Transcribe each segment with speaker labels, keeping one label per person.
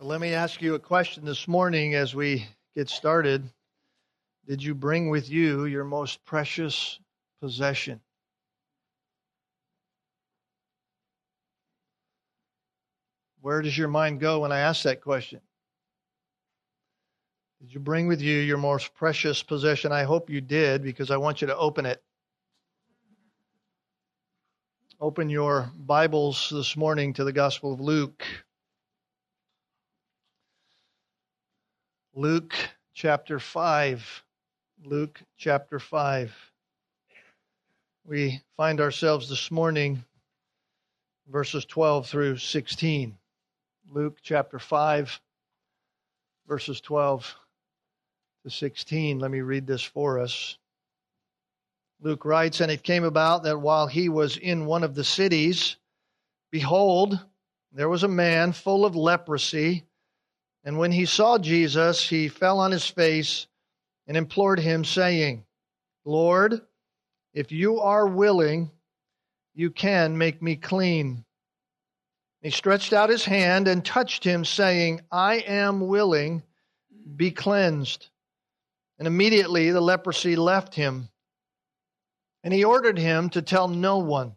Speaker 1: Let me ask you a question this morning as we get started. Did you bring with you your most precious possession? Where does your mind go when I ask that question? Did you bring with you your most precious possession? I hope you did because I want you to open it. Open your Bibles this morning to the Gospel of Luke. Luke chapter 5. Luke chapter 5. We find ourselves this morning, verses 12 through 16. Luke chapter 5, verses 12 to 16. Let me read this for us. Luke writes, And it came about that while he was in one of the cities, behold, there was a man full of leprosy and when he saw Jesus, he fell on his face and implored him, saying, Lord, if you are willing, you can make me clean. He stretched out his hand and touched him, saying, I am willing, be cleansed. And immediately the leprosy left him. And he ordered him to tell no one,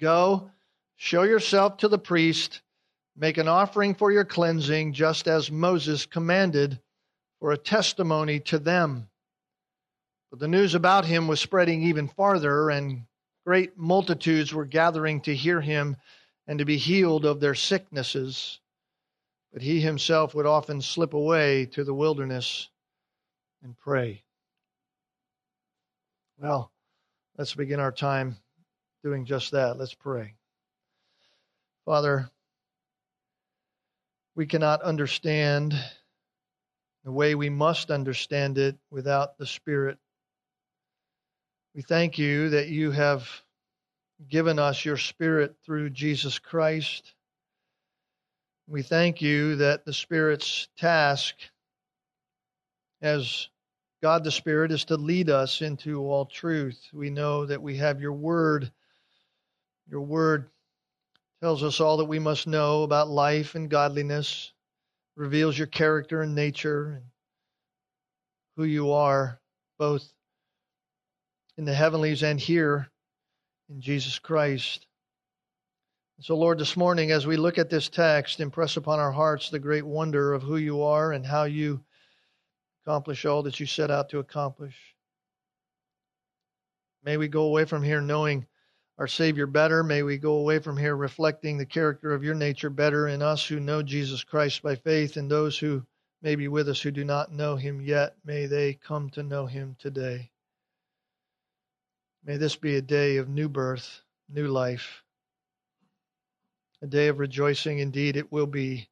Speaker 1: Go, show yourself to the priest Make an offering for your cleansing, just as Moses commanded, for a testimony to them. But the news about him was spreading even farther, and great multitudes were gathering to hear him and to be healed of their sicknesses. But he himself would often slip away to the wilderness and pray. Well, let's begin our time doing just that. Let's pray. Father, we cannot understand the way we must understand it without the Spirit. We thank you that you have given us your Spirit through Jesus Christ. We thank you that the Spirit's task as God the Spirit is to lead us into all truth. We know that we have your Word. Your Word tells us all that we must know about life and godliness, reveals your character and nature and who you are, both in the heavenlies and here in Jesus Christ. So, Lord, this morning, as we look at this text, impress upon our hearts the great wonder of who you are and how you accomplish all that you set out to accomplish. May we go away from here knowing our Savior better. May we go away from here reflecting the character of your nature better in us who know Jesus Christ by faith and those who may be with us who do not know him yet. May they come to know him today. May this be a day of new birth, new life, a day of rejoicing. Indeed, it will be.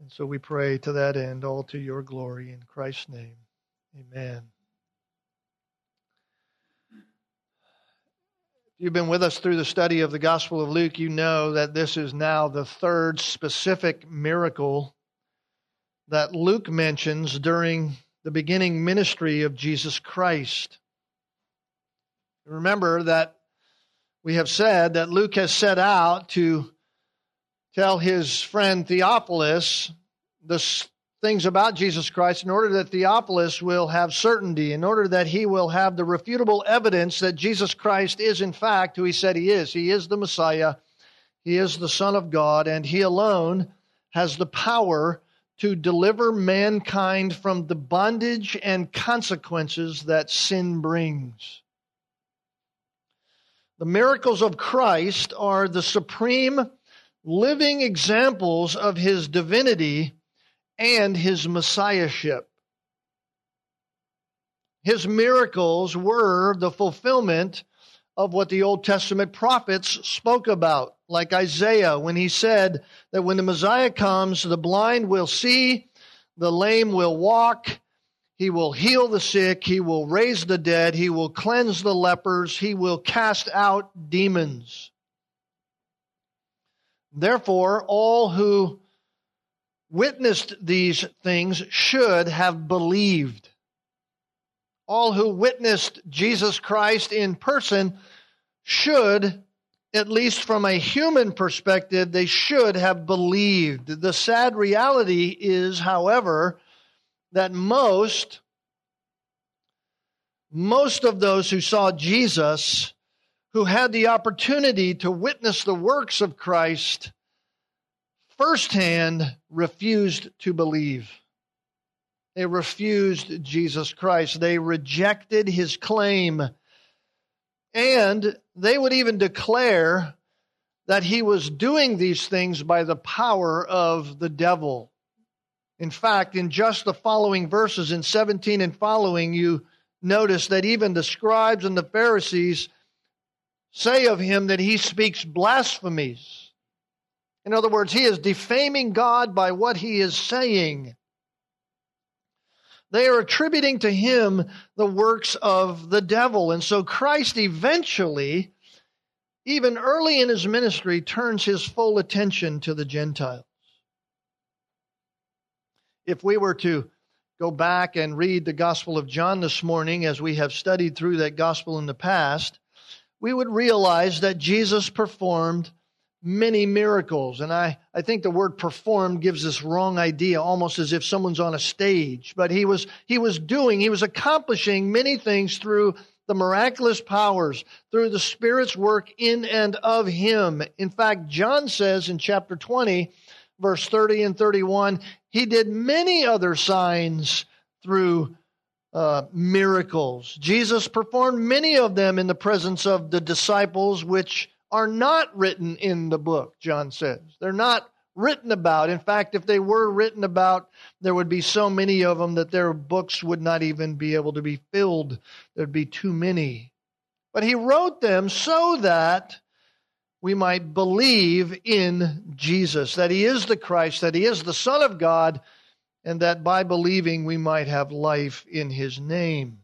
Speaker 1: And so we pray to that end, all to your glory. In Christ's name, amen. You've been with us through the study of the Gospel of Luke, you know that this is now the third specific miracle that Luke mentions during the beginning ministry of Jesus Christ. Remember that we have said that Luke has set out to tell his friend Theophilus the things about Jesus Christ in order that Theophilus will have certainty, in order that he will have the refutable evidence that Jesus Christ is, in fact, who he said he is. He is the Messiah, he is the Son of God, and he alone has the power to deliver mankind from the bondage and consequences that sin brings. The miracles of Christ are the supreme living examples of his divinity and his messiahship. His miracles were the fulfillment of what the Old Testament prophets spoke about, like Isaiah when he said that when the Messiah comes, the blind will see, the lame will walk, he will heal the sick, he will raise the dead, he will cleanse the lepers, he will cast out demons. Therefore, all who witnessed these things should have believed. All who witnessed Jesus Christ in person should at least from a human perspective, they should have believed. The sad reality is, however, that most, most of those who saw Jesus, who had the opportunity to witness the works of Christ firsthand, refused to believe. They refused Jesus Christ. They rejected his claim. And they would even declare that he was doing these things by the power of the devil. In fact, in just the following verses, in 17 and following, you notice that even the scribes and the Pharisees say of him that he speaks blasphemies. In other words, he is defaming God by what he is saying. They are attributing to him the works of the devil. And so Christ eventually, even early in his ministry, turns his full attention to the Gentiles. If we were to go back and read the Gospel of John this morning, as we have studied through that Gospel in the past, we would realize that Jesus performed many miracles. And I, I think the word performed gives this wrong idea, almost as if someone's on a stage. But he was, he was doing, he was accomplishing many things through the miraculous powers, through the Spirit's work in and of him. In fact, John says in chapter 20, verse 30 and 31, he did many other signs through uh, miracles. Jesus performed many of them in the presence of the disciples, which are not written in the book, John says. They're not written about. In fact, if they were written about, there would be so many of them that their books would not even be able to be filled. There'd be too many. But he wrote them so that we might believe in Jesus, that he is the Christ, that he is the Son of God, and that by believing we might have life in his name.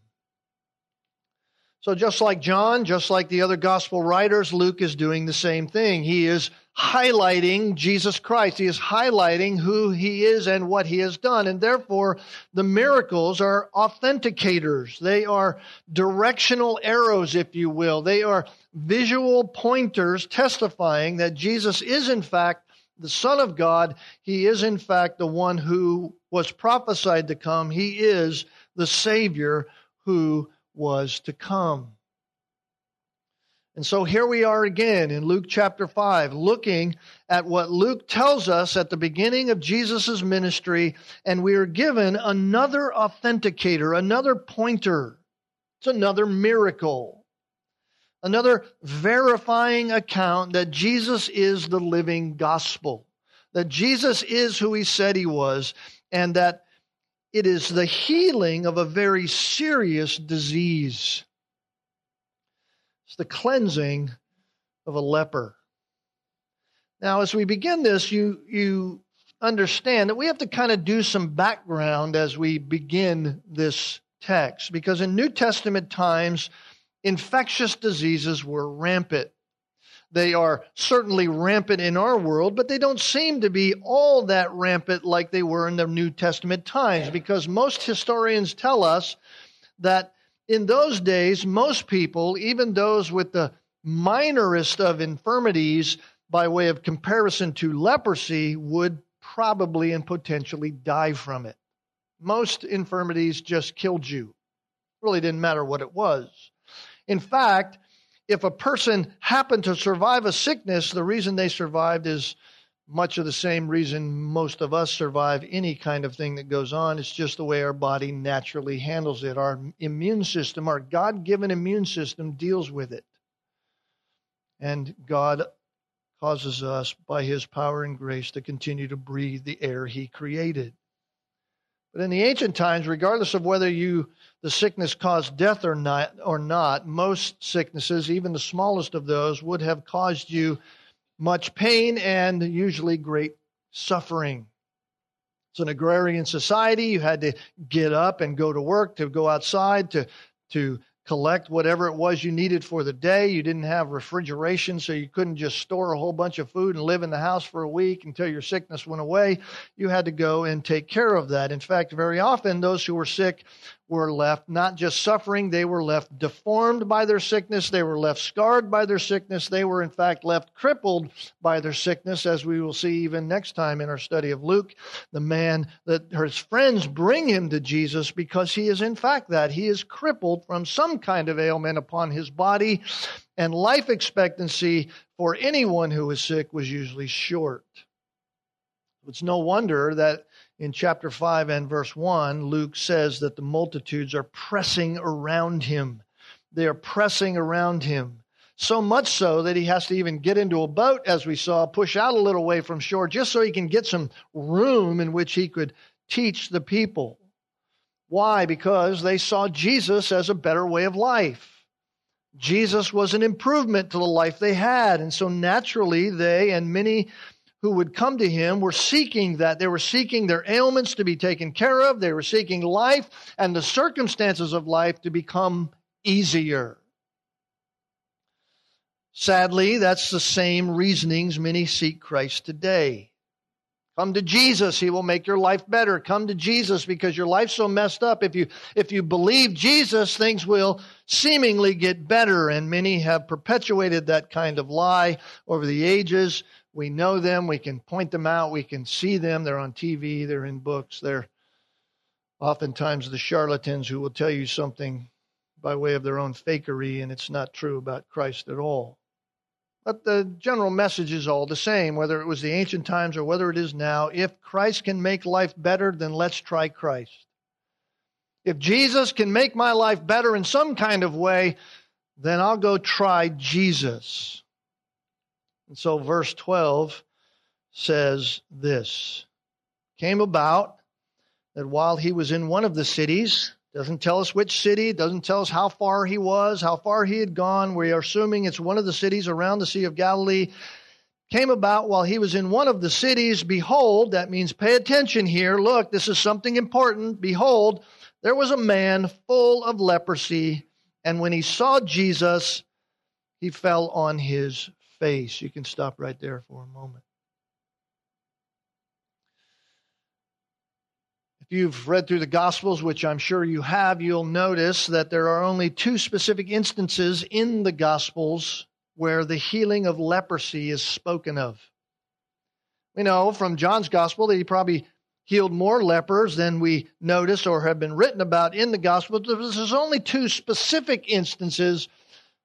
Speaker 1: So, just like John, just like the other gospel writers, Luke is doing the same thing. He is highlighting Jesus Christ. He is highlighting who he is and what he has done. And therefore, the miracles are authenticators. They are directional arrows, if you will. They are visual pointers testifying that Jesus is, in fact, the Son of God. He is, in fact, the one who was prophesied to come. He is the Savior who was to come. And so here we are again in Luke chapter 5, looking at what Luke tells us at the beginning of Jesus' ministry, and we are given another authenticator, another pointer. It's another miracle, another verifying account that Jesus is the living gospel, that Jesus is who he said he was, and that it is the healing of a very serious disease. It's the cleansing of a leper. Now, as we begin this, you, you understand that we have to kind of do some background as we begin this text, because in New Testament times, infectious diseases were rampant. They are certainly rampant in our world, but they don't seem to be all that rampant like they were in the New Testament times because most historians tell us that in those days, most people, even those with the minorest of infirmities, by way of comparison to leprosy, would probably and potentially die from it. Most infirmities just killed you. Really didn't matter what it was. In fact, if a person happened to survive a sickness, the reason they survived is much of the same reason most of us survive any kind of thing that goes on. It's just the way our body naturally handles it. Our immune system, our God given immune system, deals with it. And God causes us, by His power and grace, to continue to breathe the air He created. But in the ancient times, regardless of whether you the sickness caused death or not, or not, most sicknesses, even the smallest of those, would have caused you much pain and usually great suffering. It's an agrarian society. You had to get up and go to work, to go outside, to, to collect whatever it was you needed for the day. You didn't have refrigeration, so you couldn't just store a whole bunch of food and live in the house for a week until your sickness went away. You had to go and take care of that. In fact, very often those who were sick were left not just suffering, they were left deformed by their sickness, they were left scarred by their sickness, they were in fact left crippled by their sickness, as we will see even next time in our study of Luke. The man that his friends bring him to Jesus because he is in fact that. He is crippled from some kind of ailment upon his body, and life expectancy for anyone who was sick was usually short. It's no wonder that in chapter 5 and verse 1, Luke says that the multitudes are pressing around him. They are pressing around him. So much so that he has to even get into a boat, as we saw, push out a little way from shore, just so he can get some room in which he could teach the people. Why? Because they saw Jesus as a better way of life. Jesus was an improvement to the life they had. And so naturally, they and many who would come to him were seeking that. They were seeking their ailments to be taken care of. They were seeking life and the circumstances of life to become easier. Sadly, that's the same reasonings many seek Christ today. Come to Jesus, he will make your life better. Come to Jesus because your life's so messed up. If you if you believe Jesus, things will seemingly get better and many have perpetuated that kind of lie over the ages. We know them. We can point them out. We can see them. They're on TV. They're in books. They're oftentimes the charlatans who will tell you something by way of their own fakery, and it's not true about Christ at all. But the general message is all the same, whether it was the ancient times or whether it is now. If Christ can make life better, then let's try Christ. If Jesus can make my life better in some kind of way, then I'll go try Jesus. And so verse 12 says this came about that while he was in one of the cities, doesn't tell us which city, doesn't tell us how far he was, how far he had gone. We are assuming it's one of the cities around the Sea of Galilee. Came about while he was in one of the cities. Behold, that means pay attention here. Look, this is something important. Behold, there was a man full of leprosy, and when he saw Jesus, he fell on his face. You can stop right there for a moment. If you've read through the Gospels, which I'm sure you have, you'll notice that there are only two specific instances in the Gospels where the healing of leprosy is spoken of. We know from John's Gospel that he probably healed more lepers than we notice or have been written about in the Gospel. There's only two specific instances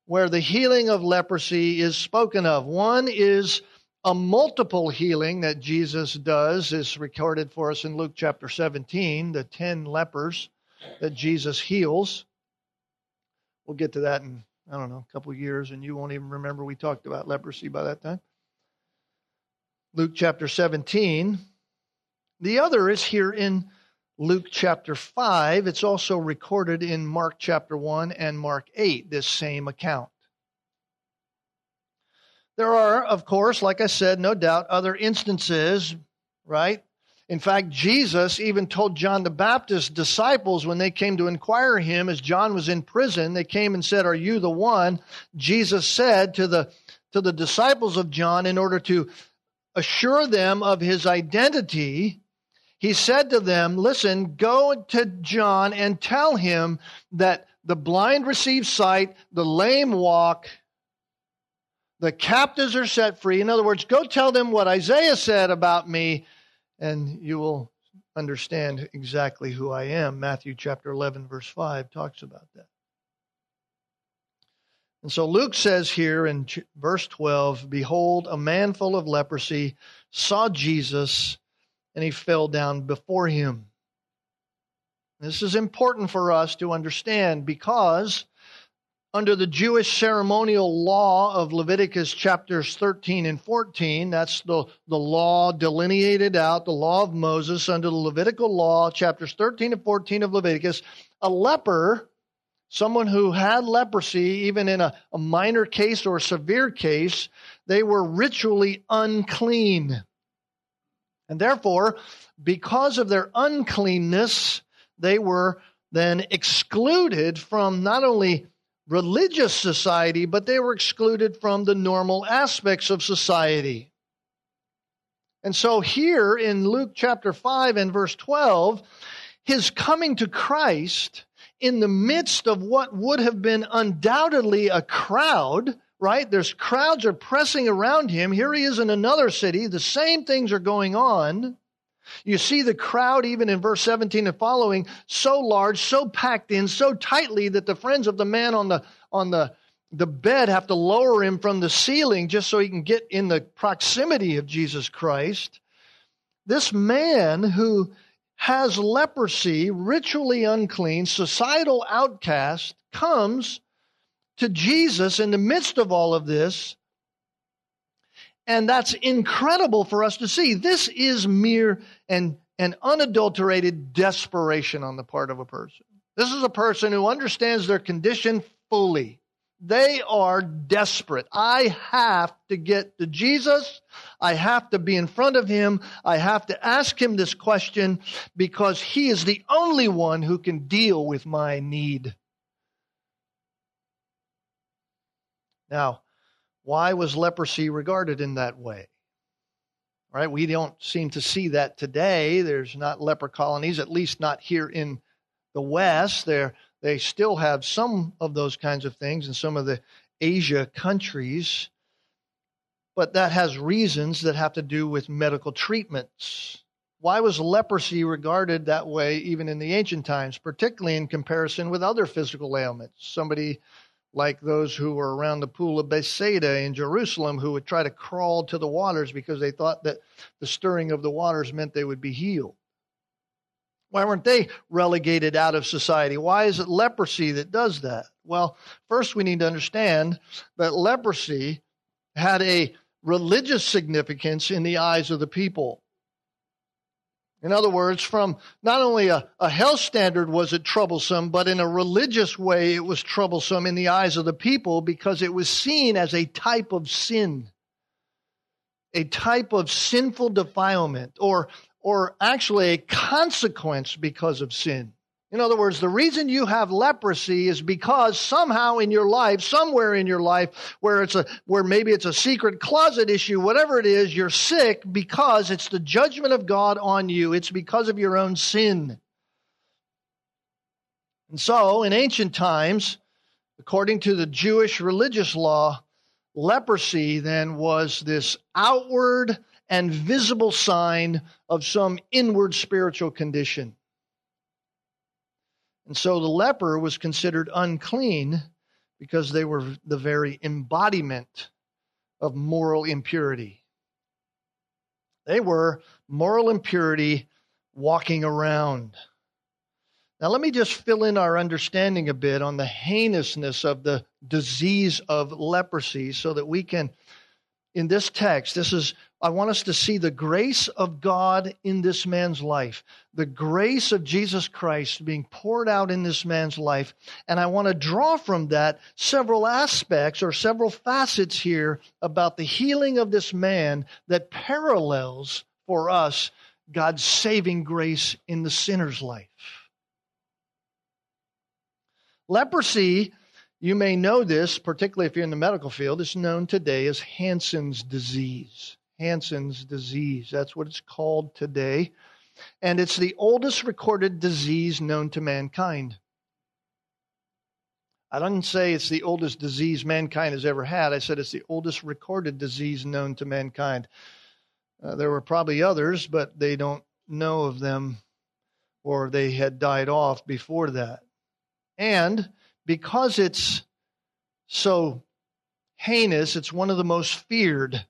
Speaker 1: where the healing of leprosy is spoken of. One is a multiple healing that Jesus does, is recorded for us in Luke chapter 17, the 10 lepers that Jesus heals. We'll get to that in, I don't know, a couple years, and you won't even remember we talked about leprosy by that time. Luke chapter 17. The other is here in Luke chapter 5. It's also recorded in Mark chapter 1 and Mark 8, this same account. There are, of course, like I said, no doubt, other instances, right? In fact, Jesus even told John the Baptist's disciples when they came to inquire him as John was in prison, they came and said, Are you the one? Jesus said to the to the disciples of John in order to assure them of his identity, he said to them, Listen, go to John and tell him that the blind receive sight, the lame walk, the captives are set free. In other words, go tell them what Isaiah said about me, and you will understand exactly who I am. Matthew chapter 11, verse 5 talks about that. And so Luke says here in verse 12 Behold, a man full of leprosy saw Jesus and he fell down before him. This is important for us to understand because under the Jewish ceremonial law of Leviticus chapters 13 and 14, that's the, the law delineated out, the law of Moses under the Levitical law, chapters 13 and 14 of Leviticus, a leper, someone who had leprosy, even in a, a minor case or a severe case, they were ritually unclean. And therefore, because of their uncleanness, they were then excluded from not only religious society, but they were excluded from the normal aspects of society. And so here in Luke chapter 5 and verse 12, his coming to Christ in the midst of what would have been undoubtedly a crowd, right? There's crowds are pressing around him. Here he is in another city. The same things are going on. You see the crowd, even in verse 17 and following, so large, so packed in, so tightly that the friends of the man on the, on the, the bed have to lower him from the ceiling just so he can get in the proximity of Jesus Christ. This man who has leprosy, ritually unclean, societal outcast, comes to Jesus in the midst of all of this. And that's incredible for us to see. This is mere and, and unadulterated desperation on the part of a person. This is a person who understands their condition fully. They are desperate. I have to get to Jesus. I have to be in front of him. I have to ask him this question because he is the only one who can deal with my need. Now, why was leprosy regarded in that way? Right? We don't seem to see that today. There's not leper colonies, at least not here in the West. There they still have some of those kinds of things in some of the Asia countries, but that has reasons that have to do with medical treatments. Why was leprosy regarded that way even in the ancient times, particularly in comparison with other physical ailments? Somebody like those who were around the pool of Bethsaida in Jerusalem who would try to crawl to the waters because they thought that the stirring of the waters meant they would be healed. Why weren't they relegated out of society? Why is it leprosy that does that? Well, first we need to understand that leprosy had a religious significance in the eyes of the people. In other words, from not only a, a health standard was it troublesome, but in a religious way it was troublesome in the eyes of the people because it was seen as a type of sin, a type of sinful defilement, or or actually a consequence because of sin. In other words, the reason you have leprosy is because somehow in your life, somewhere in your life, where it's a, where maybe it's a secret closet issue, whatever it is, you're sick because it's the judgment of God on you. It's because of your own sin. And so, in ancient times, according to the Jewish religious law, leprosy then was this outward and visible sign of some inward spiritual condition. And so the leper was considered unclean because they were the very embodiment of moral impurity. They were moral impurity walking around. Now, let me just fill in our understanding a bit on the heinousness of the disease of leprosy so that we can in this text, this is, I want us to see the grace of God in this man's life, the grace of Jesus Christ being poured out in this man's life. And I want to draw from that several aspects or several facets here about the healing of this man that parallels for us God's saving grace in the sinner's life. Leprosy you may know this, particularly if you're in the medical field, it's known today as Hansen's disease. Hansen's disease. That's what it's called today. And it's the oldest recorded disease known to mankind. I didn't say it's the oldest disease mankind has ever had. I said it's the oldest recorded disease known to mankind. Uh, there were probably others, but they don't know of them or they had died off before that. And because it's so heinous, it's one of the most feared,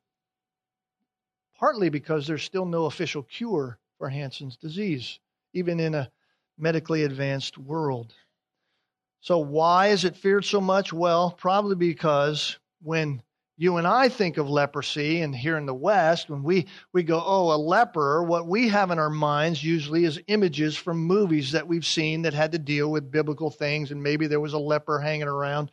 Speaker 1: partly because there's still no official cure for Hansen's disease, even in a medically advanced world. So, why is it feared so much? Well, probably because when you and I think of leprosy, and here in the West, when we, we go, oh, a leper, what we have in our minds usually is images from movies that we've seen that had to deal with biblical things, and maybe there was a leper hanging around.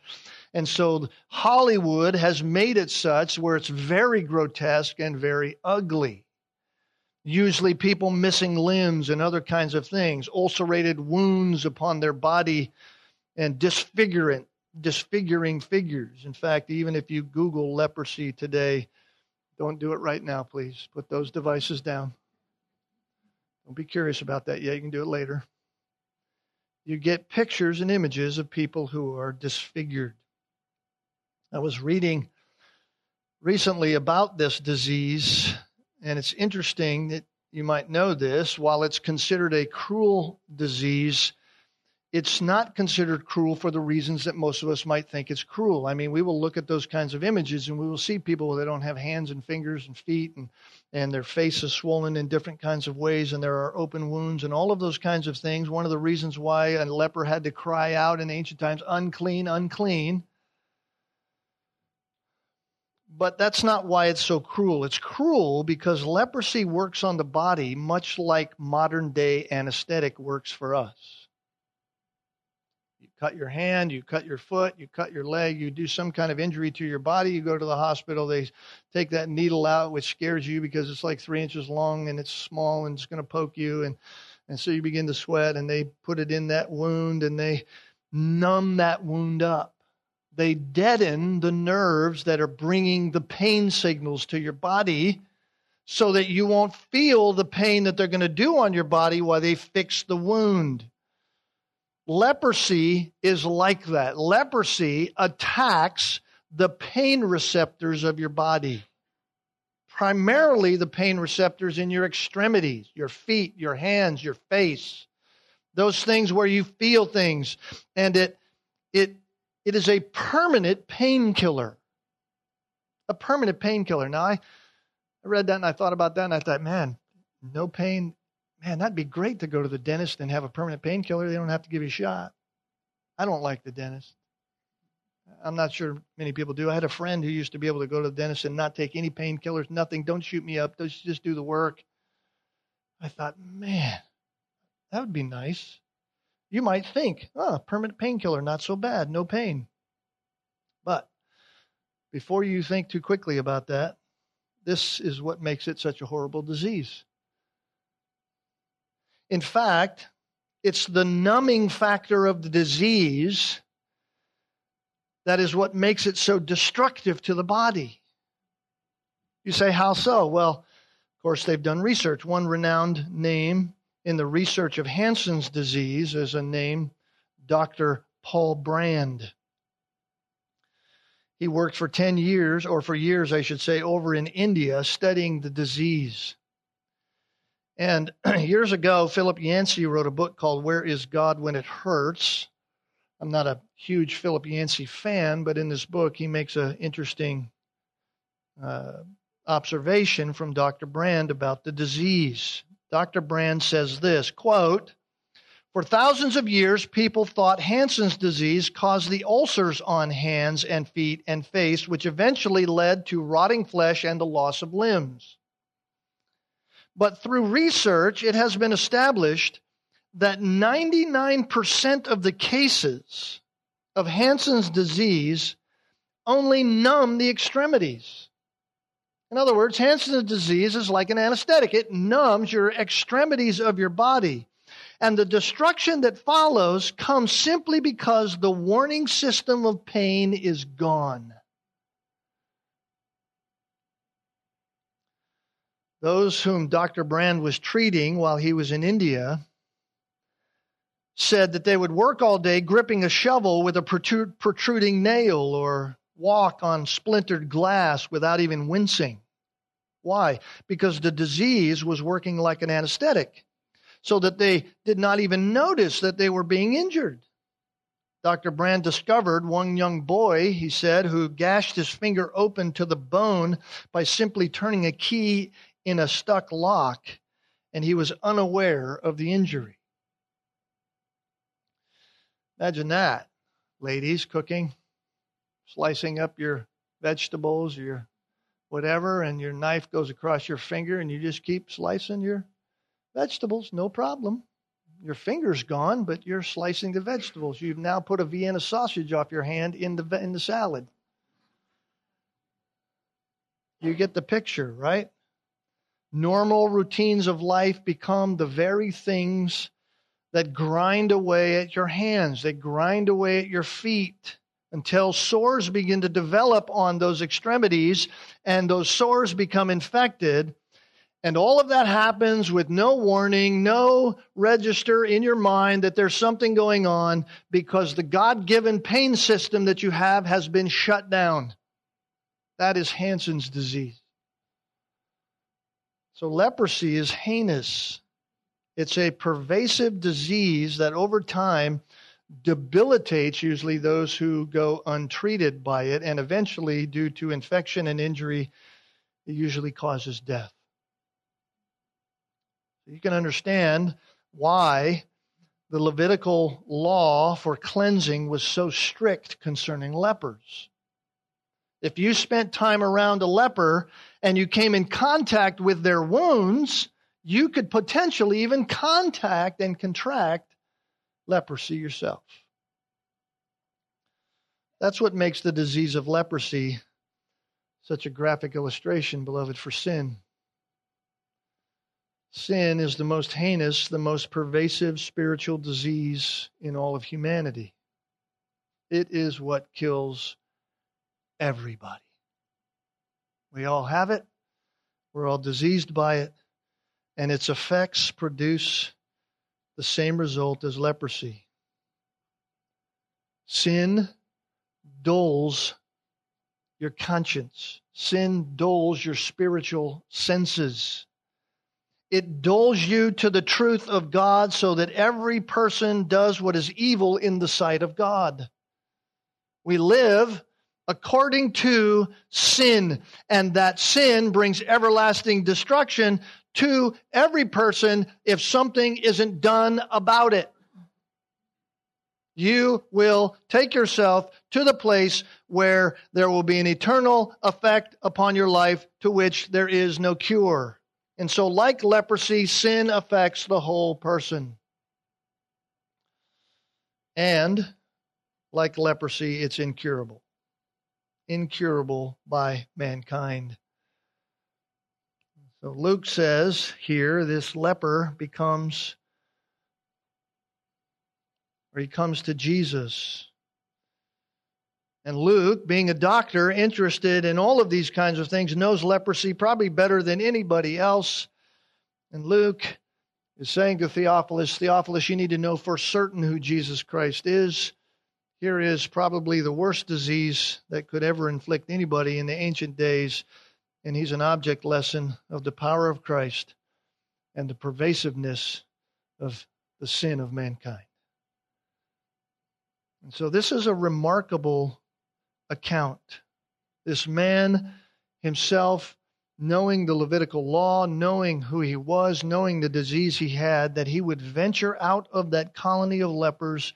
Speaker 1: And so Hollywood has made it such where it's very grotesque and very ugly. Usually, people missing limbs and other kinds of things, ulcerated wounds upon their body, and disfigurement disfiguring figures. In fact, even if you Google leprosy today, don't do it right now, please. Put those devices down. Don't be curious about that yet. You can do it later. you get pictures and images of people who are disfigured. I was reading recently about this disease, and it's interesting that you might know this. While it's considered a cruel disease, it's not considered cruel for the reasons that most of us might think it's cruel. I mean, we will look at those kinds of images and we will see people that don't have hands and fingers and feet and, and their face is swollen in different kinds of ways and there are open wounds and all of those kinds of things. One of the reasons why a leper had to cry out in ancient times, unclean, unclean. But that's not why it's so cruel. It's cruel because leprosy works on the body much like modern day anesthetic works for us You cut your hand, you cut your foot, you cut your leg, you do some kind of injury to your body, you go to the hospital, they take that needle out, which scares you because it's like three inches long and it's small and it's going to poke you. And, and so you begin to sweat and they put it in that wound and they numb that wound up. They deaden the nerves that are bringing the pain signals to your body so that you won't feel the pain that they're going to do on your body while they fix the wound. Leprosy is like that. Leprosy attacks the pain receptors of your body, primarily the pain receptors in your extremities, your feet, your hands, your face, those things where you feel things. And it, it, it is a permanent painkiller. A permanent painkiller. Now, I, I read that and I thought about that and I thought, man, no pain man, that'd be great to go to the dentist and have a permanent painkiller. They don't have to give you a shot. I don't like the dentist. I'm not sure many people do. I had a friend who used to be able to go to the dentist and not take any painkillers, nothing. Don't shoot me up. Just, just do the work. I thought, man, that would be nice. You might think, oh, permanent painkiller, not so bad, no pain. But before you think too quickly about that, this is what makes it such a horrible disease. In fact, it's the numbing factor of the disease that is what makes it so destructive to the body. You say, how so? Well, of course, they've done research. One renowned name in the research of Hansen's disease is a name, Dr. Paul Brand. He worked for 10 years, or for years, I should say, over in India studying the disease. And years ago, Philip Yancey wrote a book called Where is God When It Hurts? I'm not a huge Philip Yancey fan, but in this book, he makes an interesting uh, observation from Dr. Brand about the disease. Dr. Brand says this quote, for thousands of years, people thought Hansen's disease caused the ulcers on hands and feet and face, which eventually led to rotting flesh and the loss of limbs. But through research, it has been established that 99% of the cases of Hansen's disease only numb the extremities. In other words, Hansen's disease is like an anesthetic. It numbs your extremities of your body. And the destruction that follows comes simply because the warning system of pain is gone. Those whom Dr. Brand was treating while he was in India said that they would work all day gripping a shovel with a protruding nail or walk on splintered glass without even wincing. Why? Because the disease was working like an anesthetic, so that they did not even notice that they were being injured. Dr. Brand discovered one young boy, he said, who gashed his finger open to the bone by simply turning a key in a stuck lock and he was unaware of the injury. Imagine that, ladies, cooking, slicing up your vegetables, your whatever, and your knife goes across your finger and you just keep slicing your vegetables, no problem. Your finger's gone, but you're slicing the vegetables. You've now put a Vienna sausage off your hand in the, in the salad. You get the picture, right? normal routines of life become the very things that grind away at your hands, they grind away at your feet until sores begin to develop on those extremities and those sores become infected. And all of that happens with no warning, no register in your mind that there's something going on because the God given pain system that you have has been shut down. That is Hansen's disease. So leprosy is heinous. It's a pervasive disease that over time debilitates usually those who go untreated by it, and eventually, due to infection and injury, it usually causes death. You can understand why the Levitical law for cleansing was so strict concerning lepers. If you spent time around a leper and you came in contact with their wounds, you could potentially even contact and contract leprosy yourself. That's what makes the disease of leprosy such a graphic illustration, beloved, for sin. Sin is the most heinous, the most pervasive spiritual disease in all of humanity. It is what kills everybody. We all have it, we're all diseased by it, and its effects produce the same result as leprosy. Sin dulls your conscience, sin dulls your spiritual senses. It dulls you to the truth of God so that every person does what is evil in the sight of God. We live according to sin, and that sin brings everlasting destruction to every person if something isn't done about it. You will take yourself to the place where there will be an eternal effect upon your life to which there is no cure. And so, like leprosy, sin affects the whole person. And, like leprosy, it's incurable. Incurable by mankind. So Luke says here this leper becomes, or he comes to Jesus. And Luke, being a doctor interested in all of these kinds of things, knows leprosy probably better than anybody else. And Luke is saying to Theophilus, Theophilus, you need to know for certain who Jesus Christ is. Here is probably the worst disease that could ever inflict anybody in the ancient days and he's an object lesson of the power of Christ and the pervasiveness of the sin of mankind. And so this is a remarkable account. This man himself, knowing the Levitical law, knowing who he was, knowing the disease he had, that he would venture out of that colony of lepers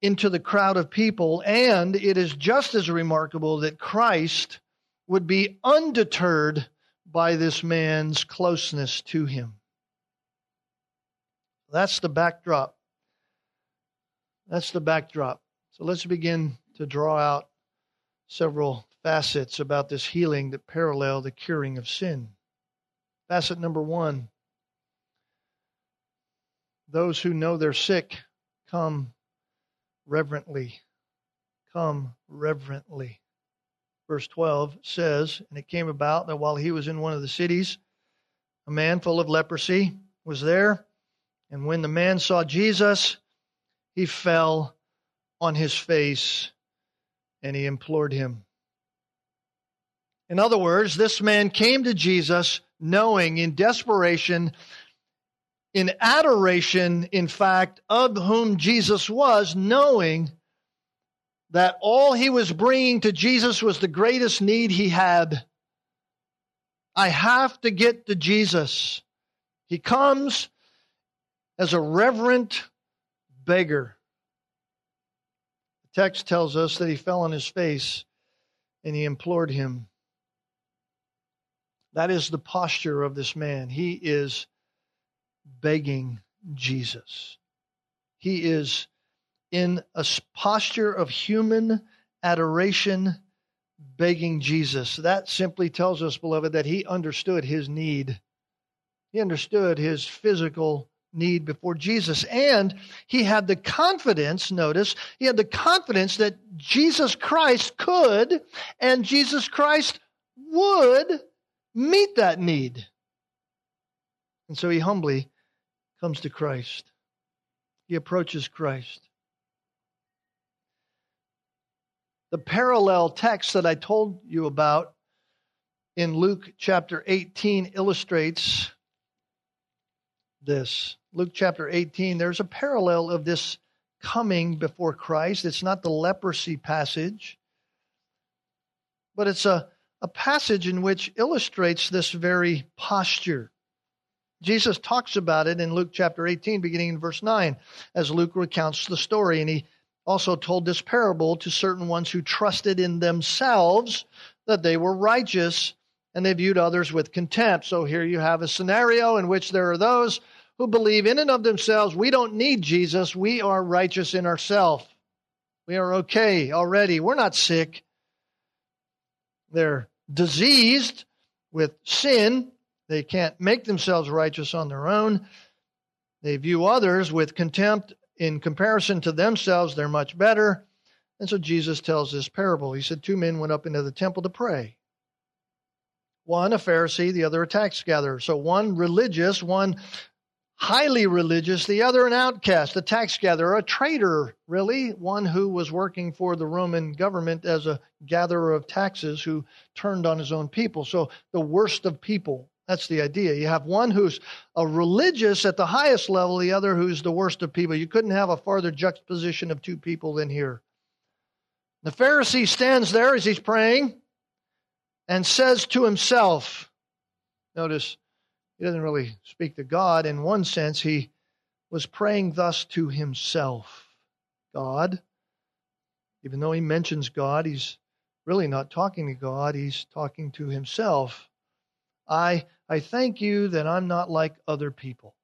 Speaker 1: into the crowd of people. And it is just as remarkable that Christ would be undeterred by this man's closeness to him. That's the backdrop. That's the backdrop. So let's begin to draw out several facets about this healing that parallel the curing of sin. Facet number one those who know they're sick come reverently. Come reverently verse 12 says, And it came about that while he was in one of the cities, a man full of leprosy was there. And when the man saw Jesus, he fell on his face and he implored him. In other words, this man came to Jesus knowing in desperation, in adoration, in fact, of whom Jesus was, knowing that all he was bringing to Jesus was the greatest need he had. I have to get to Jesus. He comes as a reverent beggar. The text tells us that he fell on his face and he implored him. That is the posture of this man. He is begging Jesus. He is in a posture of human adoration, begging Jesus. That simply tells us, beloved, that he understood his need. He understood his physical need before Jesus. And he had the confidence, notice, he had the confidence that Jesus Christ could and Jesus Christ would meet that need. And so he humbly comes to Christ. He approaches Christ. The parallel text that I told you about in Luke chapter 18 illustrates this. Luke chapter 18, there's a parallel of this coming before Christ. It's not the leprosy passage, but it's a, a passage in which illustrates this very posture. Jesus talks about it in Luke chapter 18, beginning in verse 9, as Luke recounts the story. And he also told this parable to certain ones who trusted in themselves that they were righteous and they viewed others with contempt. So here you have a scenario in which there are those who believe in and of themselves, we don't need Jesus. We are righteous in ourselves. We are okay already. We're not sick. They're diseased with sin. They can't make themselves righteous on their own. They view others with contempt. In comparison to themselves, they're much better. And so Jesus tells this parable. He said, Two men went up into the temple to pray. One a Pharisee, the other a tax gatherer. So one religious, one highly religious, the other an outcast, a tax gatherer, a traitor, really, one who was working for the Roman government as a gatherer of taxes who turned on his own people. So the worst of people. That's the idea. You have one who's a religious at the highest level, the other who's the worst of people. You couldn't have a farther juxtaposition of two people than here. The Pharisee stands there as he's praying and says to himself, notice, he doesn't really speak to God. In one sense, he was praying thus to himself God, even though he mentions God, he's really not talking to God, he's talking to himself. I, I thank you that I'm not like other people.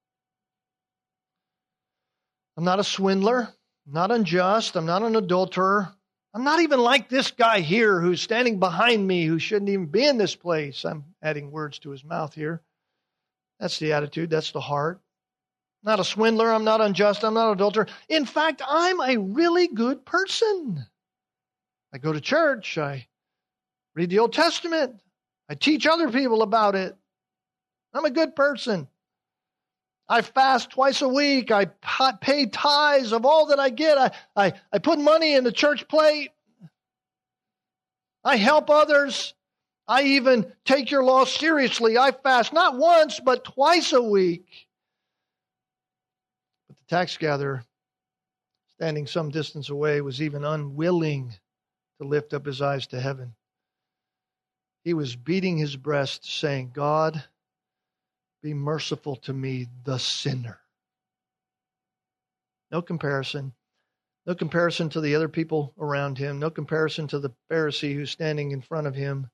Speaker 1: I'm not a swindler, I'm not unjust, I'm not an adulterer. I'm not even like this guy here who's standing behind me who shouldn't even be in this place. I'm adding words to his mouth here. That's the attitude, that's the heart. I'm not a swindler, I'm not unjust, I'm not an adulterer. In fact, I'm a really good person. I go to church, I read the Old Testament, I teach other people about it. I'm a good person. I fast twice a week. I pay tithes of all that I get. I, I, I put money in the church plate. I help others. I even take your law seriously. I fast not once, but twice a week. But the tax gatherer, standing some distance away, was even unwilling to lift up his eyes to heaven. He was beating his breast, saying, God, be merciful to me, the sinner. No comparison. No comparison to the other people around him. No comparison to the Pharisee who's standing in front of him.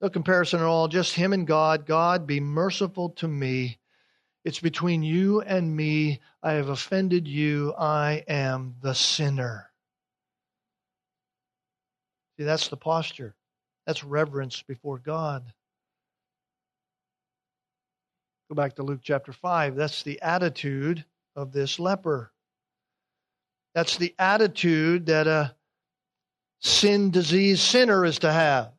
Speaker 1: No comparison at all, just him and God. God, be merciful to me. It's between you and me. I have offended you. I am the sinner. See, that's the posture. That's reverence before God. Go back to Luke chapter 5. That's the attitude of this leper. That's the attitude that a sin diseased sinner is to have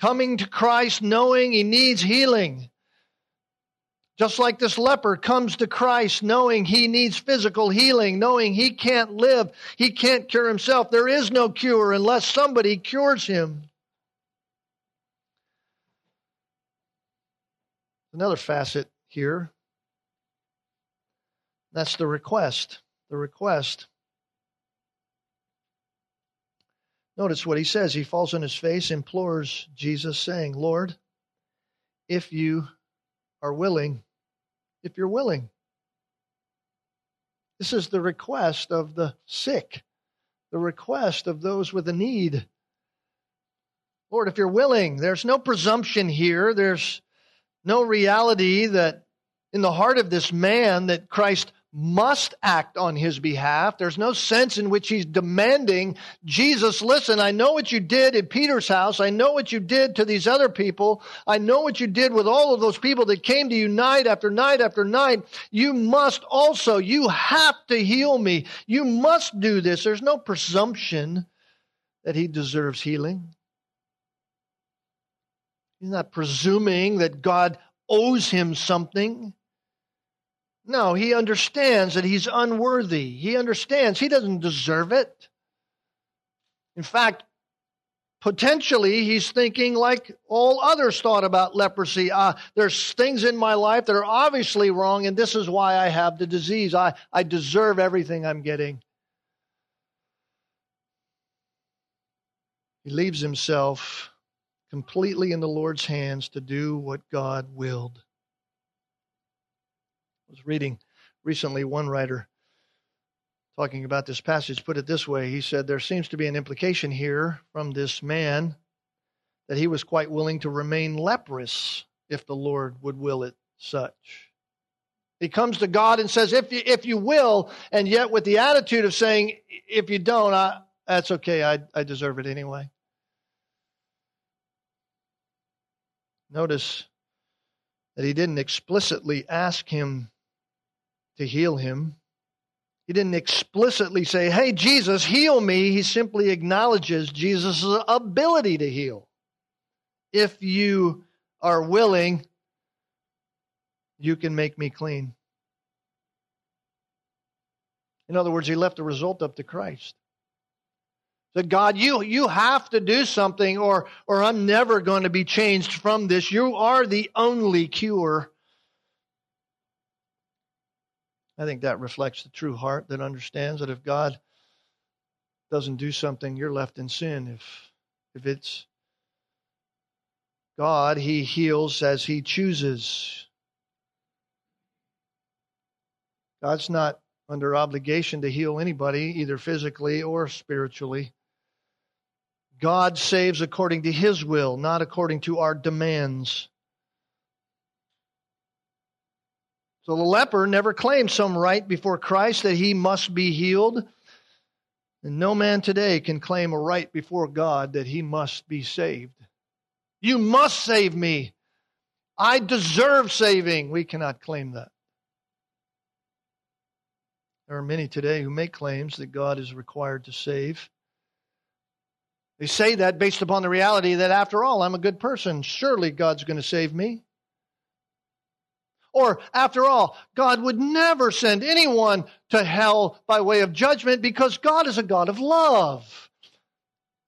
Speaker 1: coming to Christ knowing he needs healing. Just like this leper comes to Christ knowing he needs physical healing, knowing he can't live, he can't cure himself. There is no cure unless somebody cures him. Another facet here that's the request. The request. Notice what he says. He falls on his face, implores Jesus, saying, Lord, if you are willing, if you're willing. This is the request of the sick, the request of those with a need. Lord, if you're willing, there's no presumption here. There's no reality that in the heart of this man that Christ must act on his behalf. There's no sense in which he's demanding, Jesus, listen, I know what you did in Peter's house. I know what you did to these other people. I know what you did with all of those people that came to you night after night after night. You must also, you have to heal me. You must do this. There's no presumption that he deserves healing. He's not presuming that God owes him something. No, he understands that he's unworthy. He understands he doesn't deserve it. In fact, potentially he's thinking like all others thought about leprosy uh, there's things in my life that are obviously wrong and this is why i have the disease i, I deserve everything i'm getting he leaves himself completely in the lord's hands to do what god willed i was reading recently one writer talking about this passage, put it this way. He said, There seems to be an implication here from this man that he was quite willing to remain leprous if the Lord would will it such. He comes to God and says, If you, if you will, and yet with the attitude of saying, If you don't, I, that's okay, I, I deserve it anyway. Notice that he didn't explicitly ask him to heal him. He didn't explicitly say, Hey, Jesus, heal me. He simply acknowledges Jesus' ability to heal. If you are willing, you can make me clean. In other words, he left the result up to Christ. Said, God, you, you have to do something or, or I'm never going to be changed from this. You are the only cure I think that reflects the true heart that understands that if God doesn't do something, you're left in sin. If if it's God, he heals as he chooses. God's not under obligation to heal anybody, either physically or spiritually. God saves according to his will, not according to our demands. So the leper never claimed some right before Christ that he must be healed. And no man today can claim a right before God that he must be saved. You must save me. I deserve saving. We cannot claim that. There are many today who make claims that God is required to save. They say that based upon the reality that, after all, I'm a good person. Surely God's going to save me. Or, after all, God would never send anyone to hell by way of judgment because God is a God of love.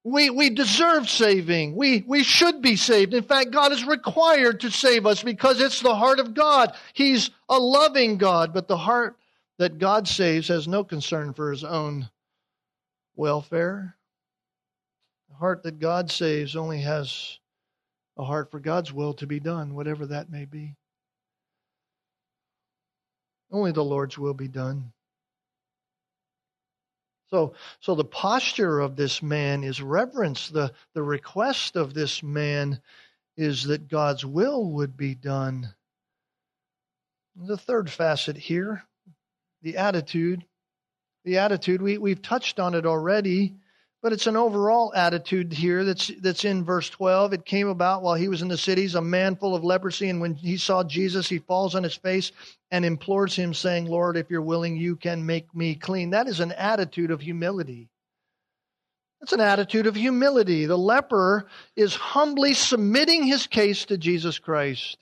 Speaker 1: We, we deserve saving. We, we should be saved. In fact, God is required to save us because it's the heart of God. He's a loving God, but the heart that God saves has no concern for his own welfare. Heart that God saves only has a heart for God's will to be done, whatever that may be. Only the Lord's will be done. So, so the posture of this man is reverence. The, the request of this man is that God's will would be done. The third facet here, the attitude. The attitude, we, we've touched on it already. But it's an overall attitude here that's that's in verse 12. It came about while he was in the cities, a man full of leprosy, and when he saw Jesus, he falls on his face and implores him, saying, Lord, if you're willing, you can make me clean. That is an attitude of humility. That's an attitude of humility. The leper is humbly submitting his case to Jesus Christ.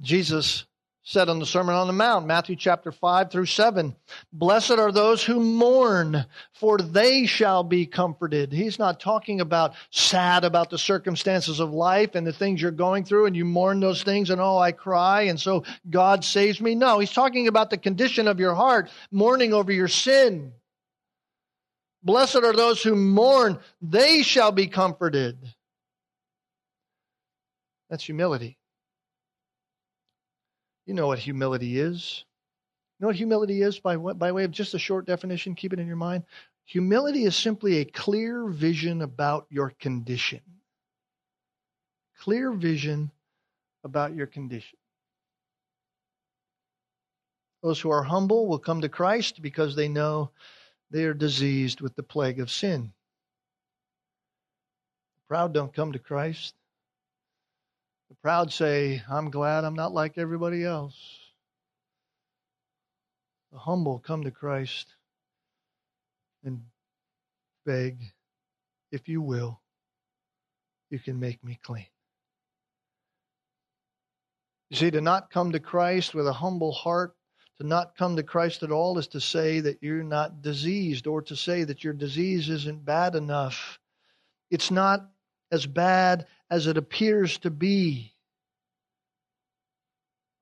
Speaker 1: Jesus said on the Sermon on the Mount, Matthew chapter 5 through 7. Blessed are those who mourn, for they shall be comforted. He's not talking about sad about the circumstances of life and the things you're going through and you mourn those things and oh, I cry and so God saves me. No, he's talking about the condition of your heart, mourning over your sin. Blessed are those who mourn, they shall be comforted. That's humility. You know what humility is. You know what humility is by, by way of just a short definition? Keep it in your mind. Humility is simply a clear vision about your condition. Clear vision about your condition. Those who are humble will come to Christ because they know they are diseased with the plague of sin. The proud don't come to Christ. The proud say, I'm glad I'm not like everybody else. The humble come to Christ and beg, if you will, you can make me clean. You see, to not come to Christ with a humble heart, to not come to Christ at all, is to say that you're not diseased or to say that your disease isn't bad enough. It's not as bad as it appears to be.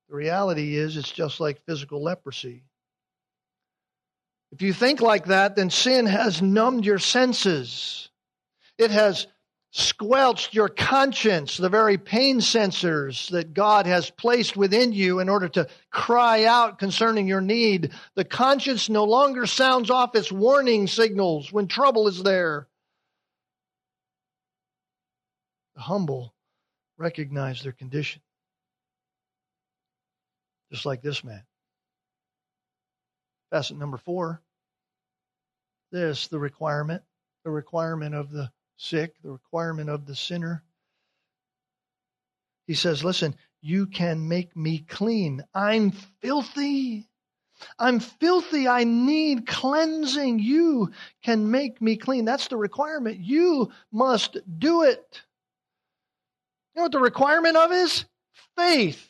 Speaker 1: The reality is, it's just like physical leprosy. If you think like that, then sin has numbed your senses. It has squelched your conscience, the very pain sensors that God has placed within you in order to cry out concerning your need. The conscience no longer sounds off its warning signals when trouble is there. The humble recognize their condition, just like this man. Facet number four this the requirement, the requirement of the sick, the requirement of the sinner. He says, Listen, you can make me clean. I'm filthy. I'm filthy. I need cleansing. You can make me clean. That's the requirement. You must do it. Know what the requirement of is? Faith.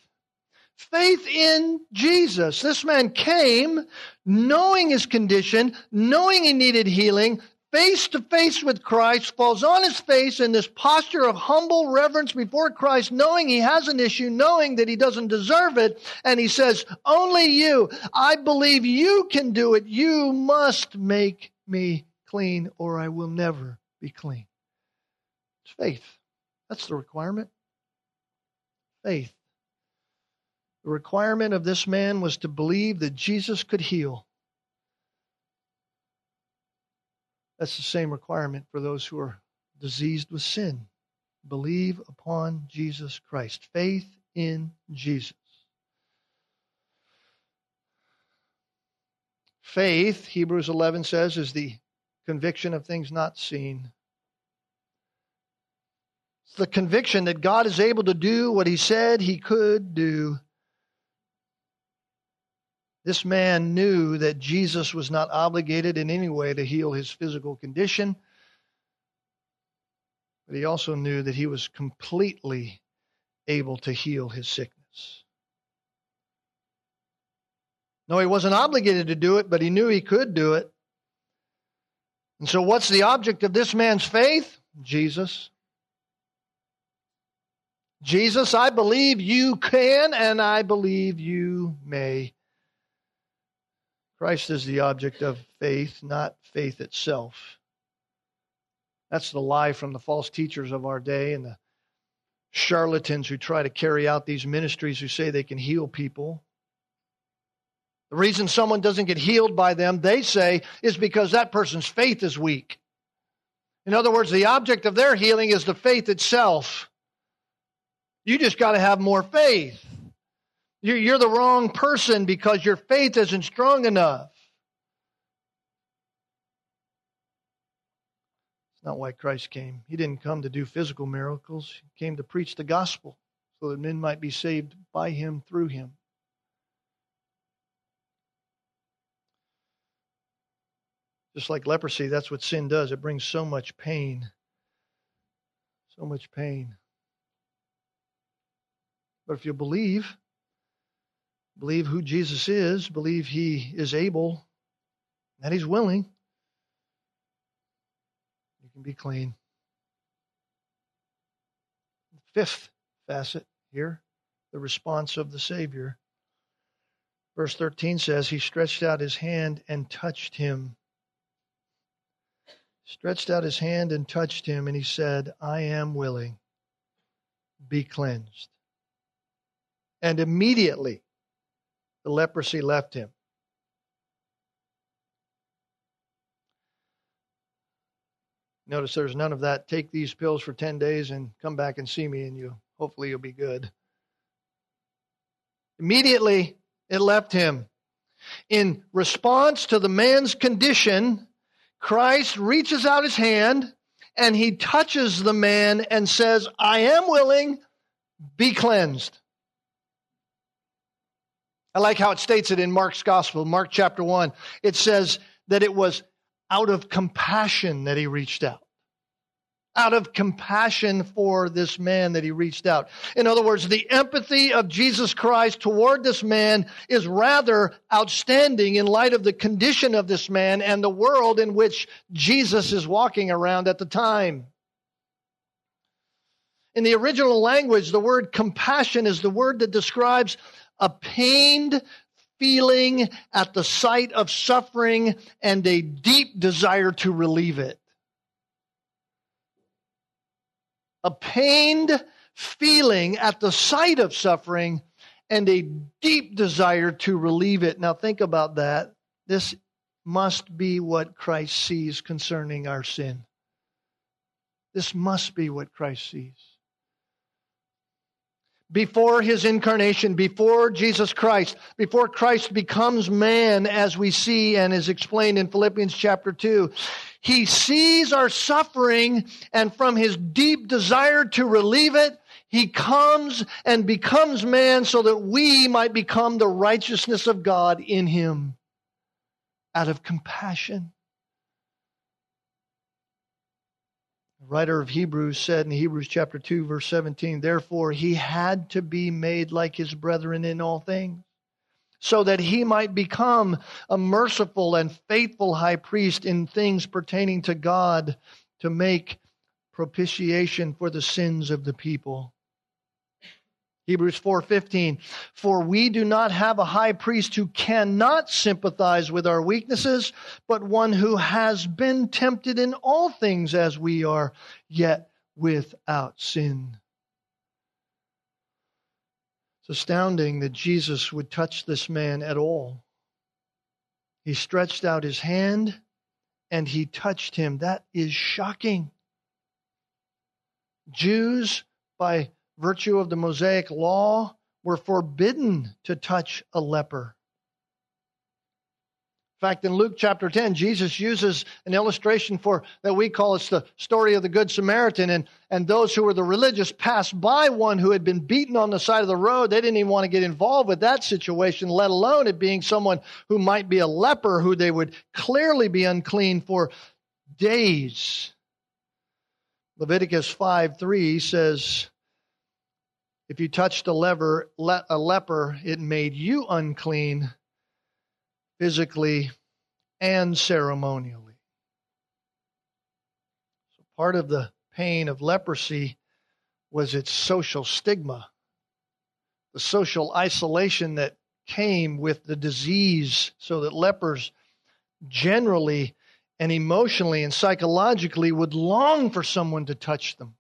Speaker 1: Faith in Jesus. This man came knowing his condition, knowing he needed healing, face to face with Christ, falls on his face in this posture of humble reverence before Christ, knowing he has an issue, knowing that he doesn't deserve it, and he says, Only you, I believe you can do it. You must make me clean, or I will never be clean. It's faith. That's the requirement. Faith. The requirement of this man was to believe that Jesus could heal. That's the same requirement for those who are diseased with sin. Believe upon Jesus Christ. Faith in Jesus. Faith, Hebrews 11 says, is the conviction of things not seen. The conviction that God is able to do what he said he could do. This man knew that Jesus was not obligated in any way to heal his physical condition, but he also knew that he was completely able to heal his sickness. No, he wasn't obligated to do it, but he knew he could do it. And so, what's the object of this man's faith? Jesus. Jesus, I believe you can and I believe you may. Christ is the object of faith, not faith itself. That's the lie from the false teachers of our day and the charlatans who try to carry out these ministries who say they can heal people. The reason someone doesn't get healed by them, they say, is because that person's faith is weak. In other words, the object of their healing is the faith itself. You just got to have more faith. You're, you're the wrong person because your faith isn't strong enough. It's not why Christ came. He didn't come to do physical miracles, He came to preach the gospel so that men might be saved by Him through Him. Just like leprosy, that's what sin does. It brings so much pain. So much pain. But if you believe, believe who Jesus is, believe he is able, and that he's willing, you can be clean. Fifth facet here the response of the Savior. Verse 13 says, He stretched out his hand and touched him. Stretched out his hand and touched him, and he said, I am willing. Be cleansed. And immediately the leprosy left him. Notice there's none of that. Take these pills for 10 days and come back and see me, and you hopefully you'll be good. Immediately, it left him. In response to the man's condition, Christ reaches out his hand and he touches the man and says, I am willing, be cleansed. I like how it states it in Mark's gospel, Mark chapter 1. It says that it was out of compassion that he reached out. out of compassion for this man that he reached out. In other words, the empathy of Jesus Christ toward this man is rather outstanding in light of the condition of this man and the world in which Jesus is walking around at the time. In the original language, the word compassion is the word that describes a pained feeling at the sight of suffering and a deep desire to relieve it. a pained feeling at the sight of suffering and a deep desire to relieve it. Now, think about that. This must be what Christ sees concerning our sin. This must be what Christ sees. Before his incarnation, before Jesus Christ, before Christ becomes man, as we see and is explained in Philippians chapter 2, he sees our suffering and from his deep desire to relieve it, he comes and becomes man so that we might become the righteousness of God in him out of compassion. Writer of Hebrews said in Hebrews chapter 2 verse 17, therefore he had to be made like his brethren in all things so that he might become a merciful and faithful high priest in things pertaining to God to make propitiation for the sins of the people. Hebrews 4:15 For we do not have a high priest who cannot sympathize with our weaknesses but one who has been tempted in all things as we are yet without sin It's astounding that Jesus would touch this man at all. He stretched out his hand and he touched him. That is shocking. Jews, by virtue of the Mosaic law, were forbidden to touch a leper. In fact, in Luke chapter 10, Jesus uses an illustration for that we call it's the story of the Good Samaritan. And, and those who were the religious passed by one who had been beaten on the side of the road. They didn't even want to get involved with that situation, let alone it being someone who might be a leper who they would clearly be unclean for days. Leviticus 5 3 says, If you touched a lever, leper, a leper, it made you unclean physically and ceremonially. So part of the pain of leprosy was its social stigma, the social isolation that came with the disease, so that lepers generally and emotionally and psychologically would long for someone to touch them.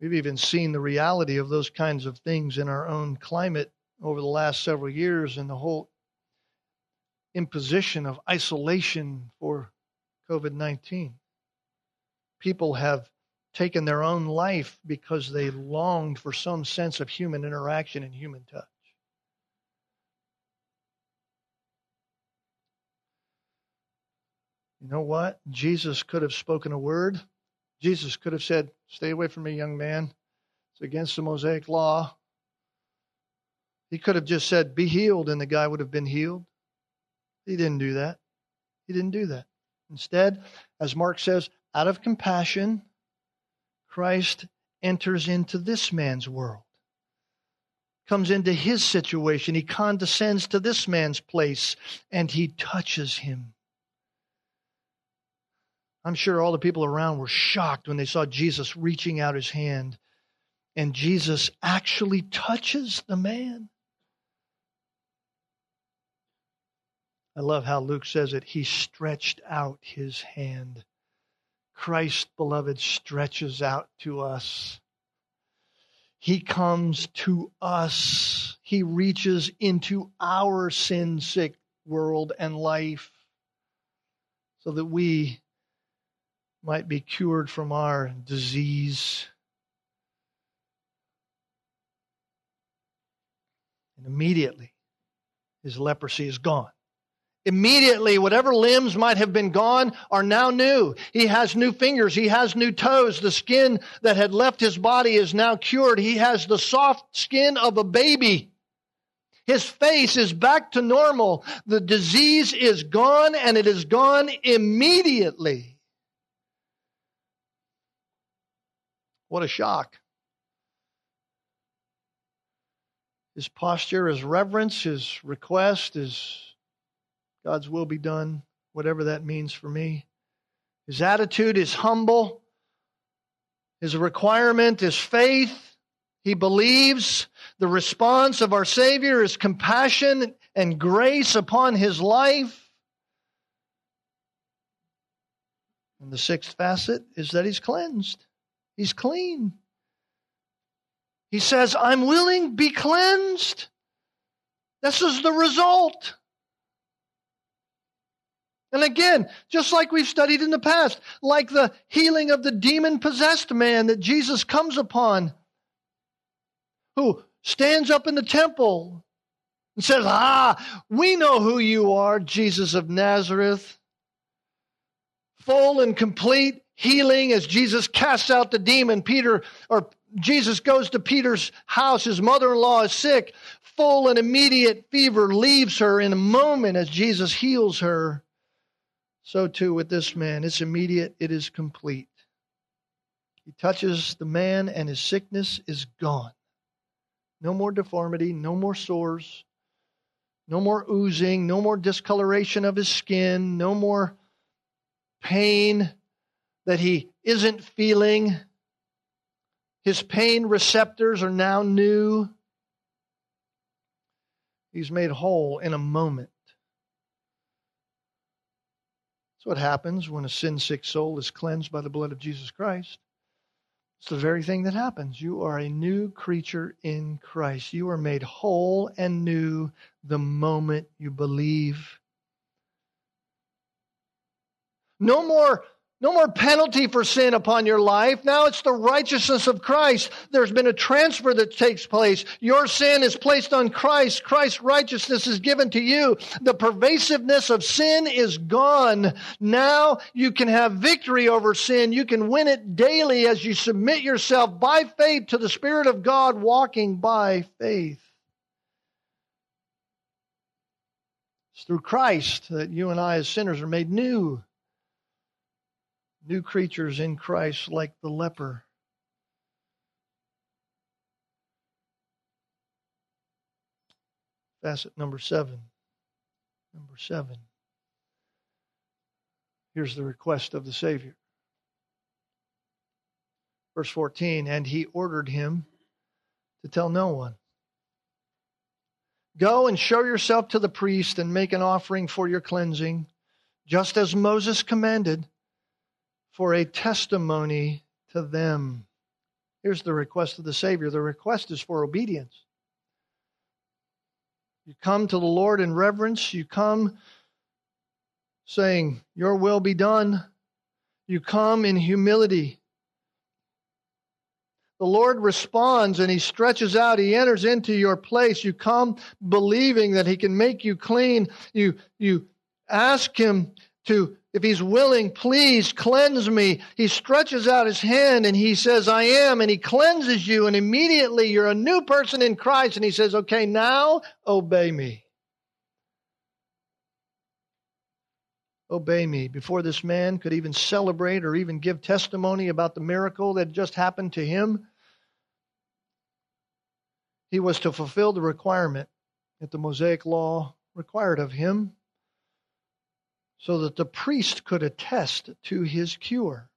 Speaker 1: We've even seen the reality of those kinds of things in our own climate over the last several years and the whole imposition of isolation for COVID 19. People have taken their own life because they longed for some sense of human interaction and human touch. You know what? Jesus could have spoken a word. Jesus could have said, Stay away from me, young man. It's against the Mosaic law. He could have just said, Be healed, and the guy would have been healed. He didn't do that. He didn't do that. Instead, as Mark says, out of compassion, Christ enters into this man's world, comes into his situation. He condescends to this man's place, and he touches him. I'm sure all the people around were shocked when they saw Jesus reaching out his hand, and Jesus actually touches the man. I love how Luke says it. He stretched out his hand. Christ, beloved, stretches out to us. He comes to us. He reaches into our sin sick world and life so that we might be cured from our disease. And immediately, his leprosy is gone. Immediately, whatever limbs might have been gone are now new. He has new fingers. He has new toes. The skin that had left his body is now cured. He has the soft skin of a baby. His face is back to normal. The disease is gone and it is gone immediately. What a shock. His posture, his reverence, his request is God's will be done, whatever that means for me. His attitude is humble. His requirement is faith. He believes. The response of our Savior is compassion and grace upon his life. And the sixth facet is that he's cleansed. He's clean. He says, I'm willing, be cleansed. This is the result. And again, just like we've studied in the past, like the healing of the demon possessed man that Jesus comes upon, who stands up in the temple and says, Ah, we know who you are, Jesus of Nazareth. Full and complete healing as Jesus casts out the demon. Peter, or Jesus goes to Peter's house. His mother in law is sick. Full and immediate fever leaves her in a moment as Jesus heals her. So too with this man. It's immediate, it is complete. He touches the man, and his sickness is gone. No more deformity, no more sores, no more oozing, no more discoloration of his skin, no more pain that he isn't feeling. His pain receptors are now new. He's made whole in a moment. That's what happens when a sin sick soul is cleansed by the blood of Jesus Christ. It's the very thing that happens. You are a new creature in Christ. You are made whole and new the moment you believe. No more no more penalty for sin upon your life. Now it's the righteousness of Christ. There's been a transfer that takes place. Your sin is placed on Christ. Christ's righteousness is given to you. The pervasiveness of sin is gone. Now you can have victory over sin. You can win it daily as you submit yourself by faith to the Spirit of God, walking by faith. It's through Christ that you and I as sinners are made new new creatures in Christ like the leper. Facet number seven. Number seven. Here's the request of the Savior. Verse 14 And he ordered him to tell no one. Go and show yourself to the priest and make an offering for your cleansing, just as Moses commanded for a testimony to them. Here's the request of the Savior the request is for obedience. You come to the Lord in reverence, you come saying, Your will be done. You come in humility. The Lord responds and He stretches out. He enters into your place. You come believing that He can make you clean. You, you ask Him to if he's willing, please cleanse me. He stretches out his hand and he says, I am, and he cleanses you, and immediately you're a new person in Christ. And he says, Okay, now obey me. Obey me. Before this man could even celebrate or even give testimony about the miracle that just happened to him, he was to fulfill the requirement that the Mosaic law required of him so that the priest could attest to his cure.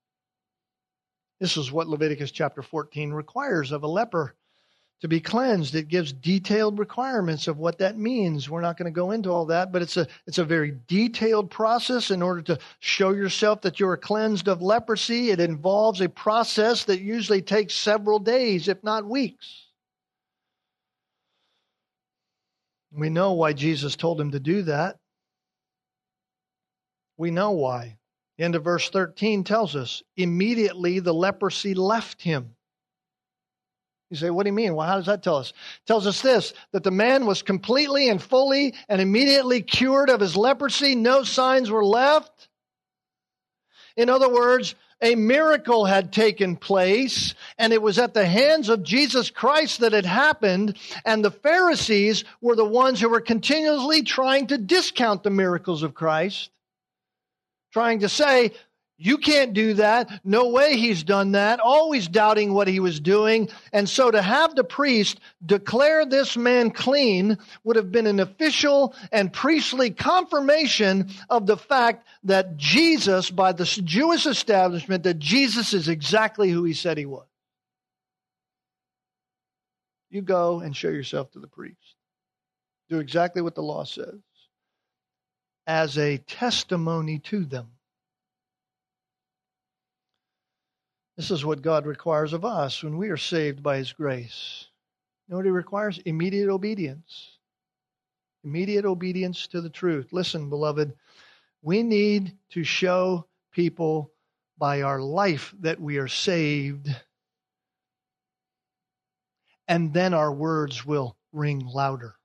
Speaker 1: This is what Leviticus chapter 14 requires of a leper to be cleansed. It gives detailed requirements of what that means. We're not going to go into all that, but it's a it's a very detailed process in order to show yourself that you are cleansed of leprosy. It involves a process that usually takes several days, if not weeks. We know why Jesus told him to do that. We know why. The end of verse 13 tells us immediately the leprosy left him. You say, what do you mean? Well, how does that tell us? It tells us this that the man was completely and fully and immediately cured of his leprosy. No signs were left. In other words, a miracle had taken place, and it was at the hands of Jesus Christ that it happened, and the Pharisees were the ones who were continuously trying to discount the miracles of Christ trying to say, You can't do that. No way he's done that. Always doubting what he was doing. And so to have the priest declare this man clean would have been an official and priestly confirmation of the fact that Jesus, by the Jewish establishment, that Jesus is exactly who he said he was. You go and show yourself to the priest. Do exactly what the law says as a testimony to them. This is what God requires of us when we are saved by His grace. You know what He requires? Immediate obedience. Immediate obedience to the truth. Listen, beloved, we need to show people by our life that we are saved, and then our words will ring louder.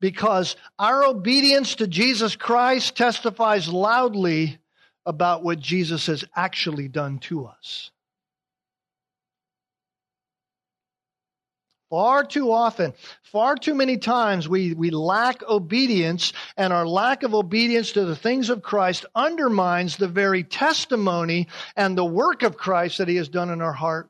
Speaker 1: Because our obedience to Jesus Christ testifies loudly about what Jesus has actually done to us. Far too often, far too many times, we, we lack obedience, and our lack of obedience to the things of Christ undermines the very testimony and the work of Christ that He has done in our heart.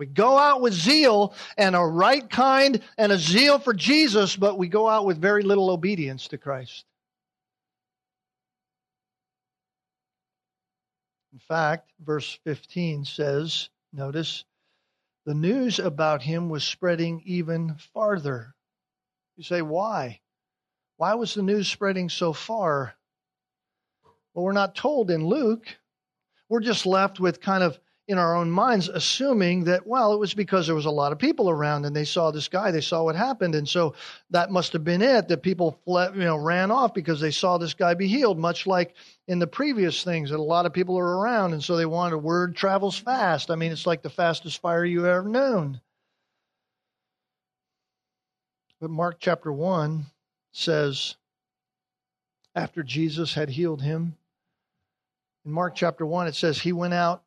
Speaker 1: We go out with zeal and a right kind and a zeal for Jesus, but we go out with very little obedience to Christ. In fact, verse 15 says, notice, the news about him was spreading even farther. You say, why? Why was the news spreading so far? Well, we're not told in Luke. We're just left with kind of in our own minds, assuming that, well, it was because there was a lot of people around and they saw this guy, they saw what happened. And so that must have been it, that people fled, you know, ran off because they saw this guy be healed, much like in the previous things that a lot of people are around. And so they wanted word travels fast. I mean, it's like the fastest fire you ever known. But Mark chapter 1 says, after Jesus had healed him, in Mark chapter 1, it says, He went out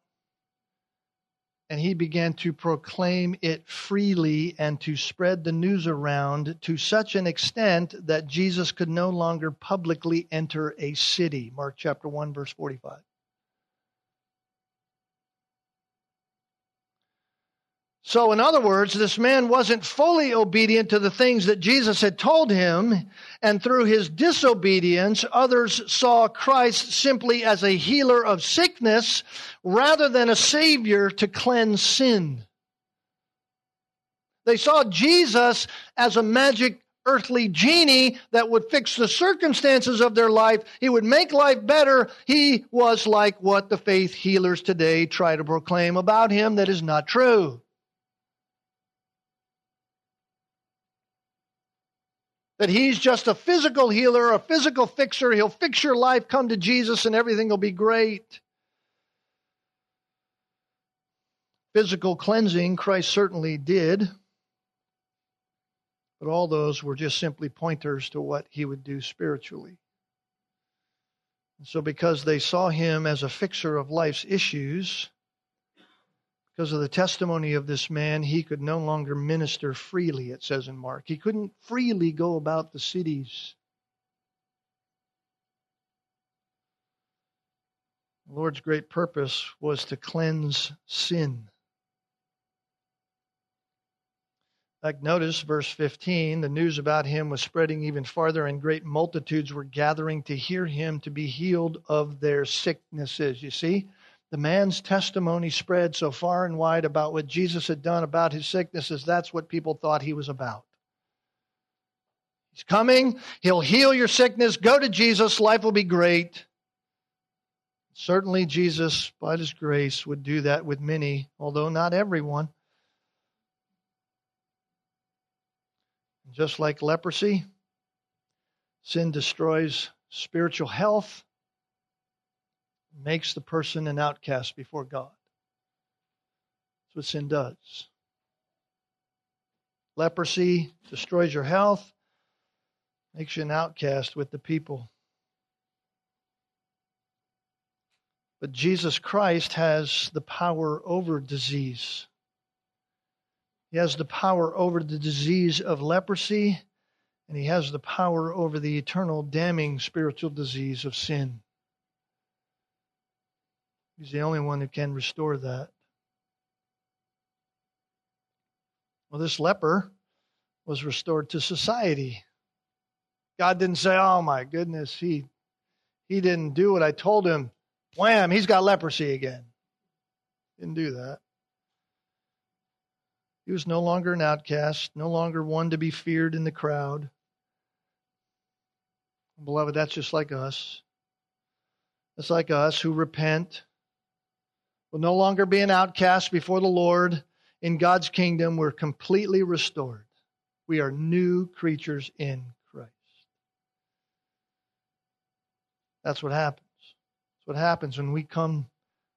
Speaker 1: and he began to proclaim it freely and to spread the news around to such an extent that Jesus could no longer publicly enter a city. Mark chapter 1, verse 45. So, in other words, this man wasn't fully obedient to the things that Jesus had told him, and through his disobedience, others saw Christ simply as a healer of sickness rather than a savior to cleanse sin. They saw Jesus as a magic earthly genie that would fix the circumstances of their life. He would make life better. He was like what the faith healers today try to proclaim about him that is not true. That he's just a physical healer, a physical fixer. He'll fix your life, come to Jesus, and everything will be great. Physical cleansing, Christ certainly did. But all those were just simply pointers to what he would do spiritually. And so, because they saw him as a fixer of life's issues, because of the testimony of this man, he could no longer minister freely, it says in Mark. He couldn't freely go about the cities. The Lord's great purpose was to cleanse sin. Like notice verse 15, the news about him was spreading even farther, and great multitudes were gathering to hear him to be healed of their sicknesses. You see, the man's testimony spread so far and wide about what Jesus had done about his sicknesses, that's what people thought he was about. He's coming, he'll heal your sickness, go to Jesus, life will be great. Certainly, Jesus, by his grace, would do that with many, although not everyone. Just like leprosy, sin destroys spiritual health makes the person an outcast before God. That's what sin does. Leprosy destroys your health, makes you an outcast with the people. But Jesus Christ has the power over disease. He has the power over the disease of leprosy And he has the power over the eternal damning spiritual disease of sin. He's the only one who can restore that. Well, this leper was restored to society. God didn't say, "Oh my goodness, he he didn't do what I told him." Wham, he's got leprosy again. Didn't do that. He was no longer an outcast, no longer one to be feared in the crowd. Beloved, that's just like us. It's like us who repent. Will no longer be an outcast before the Lord. In God's kingdom, we're completely restored. We are new creatures in Christ. That's what happens. That's what happens when we come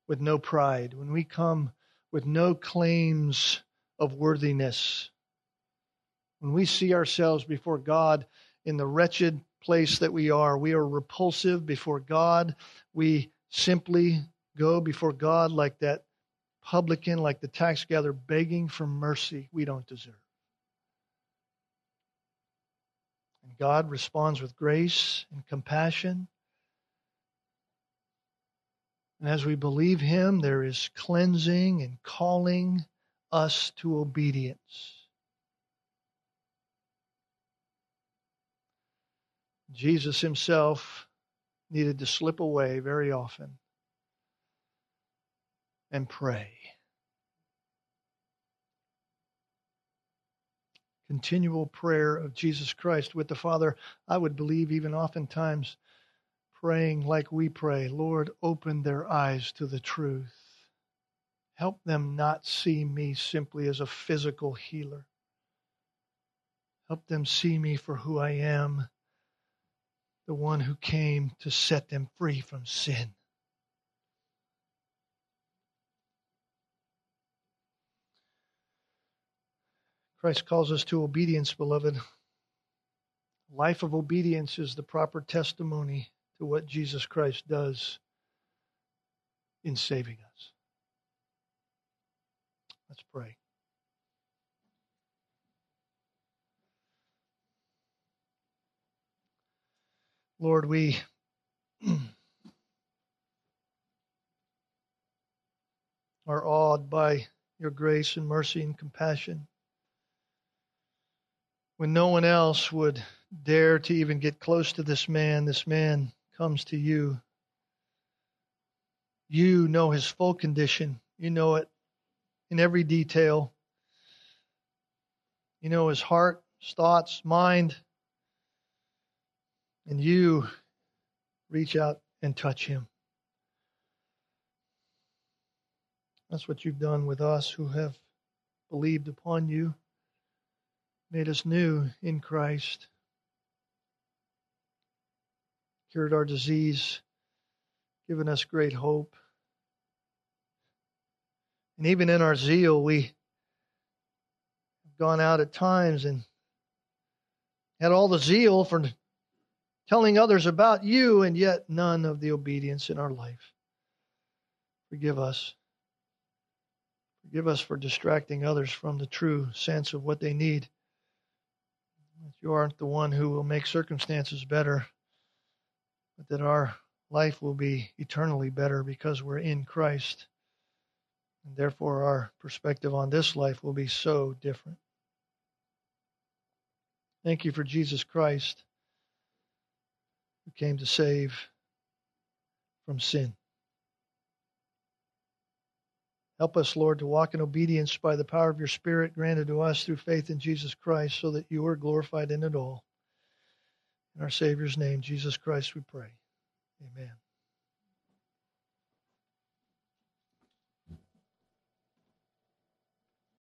Speaker 1: with no pride, when we come with no claims of worthiness. When we see ourselves before God in the wretched place that we are, we are repulsive before God. We simply go before God like that publican, like the tax gatherer, begging for mercy we don't deserve. And God responds with grace and compassion. And as we believe Him, there is cleansing and calling us to obedience. Jesus himself needed to slip away very often and pray. Continual prayer of Jesus Christ with the Father, I would believe, even oftentimes praying like we pray Lord, open their eyes to the truth. Help them not see me simply as a physical healer. Help them see me for who I am, the one who came to set them free from sin. Christ calls us to obedience, beloved. Life of obedience is the proper testimony to what Jesus Christ does in saving us. Let's pray. Lord, we are awed by your grace and mercy and compassion. When no one else would dare to even get close to this man, this man comes to you. You know his full condition. You know it in every detail. You know his heart, his thoughts, mind. And you reach out and touch him. That's what you've done with us who have believed upon you, made us new in Christ, cured our disease, given us great hope. And even in our zeal, we have gone out at times and had all the zeal for telling others about you, and yet none of the obedience in our life. Forgive us. Forgive us for distracting others from the true sense of what they need. That you aren't the one who will make circumstances better, but that our life will be eternally better because we're in Christ. And therefore, our perspective on this life will be so different. Thank you for Jesus Christ, who came to save from sin. Help us, Lord, to walk in obedience by the power of your Spirit granted to us through faith in Jesus Christ, so that you are glorified in it all. In our Savior's name, Jesus Christ, we pray. Amen.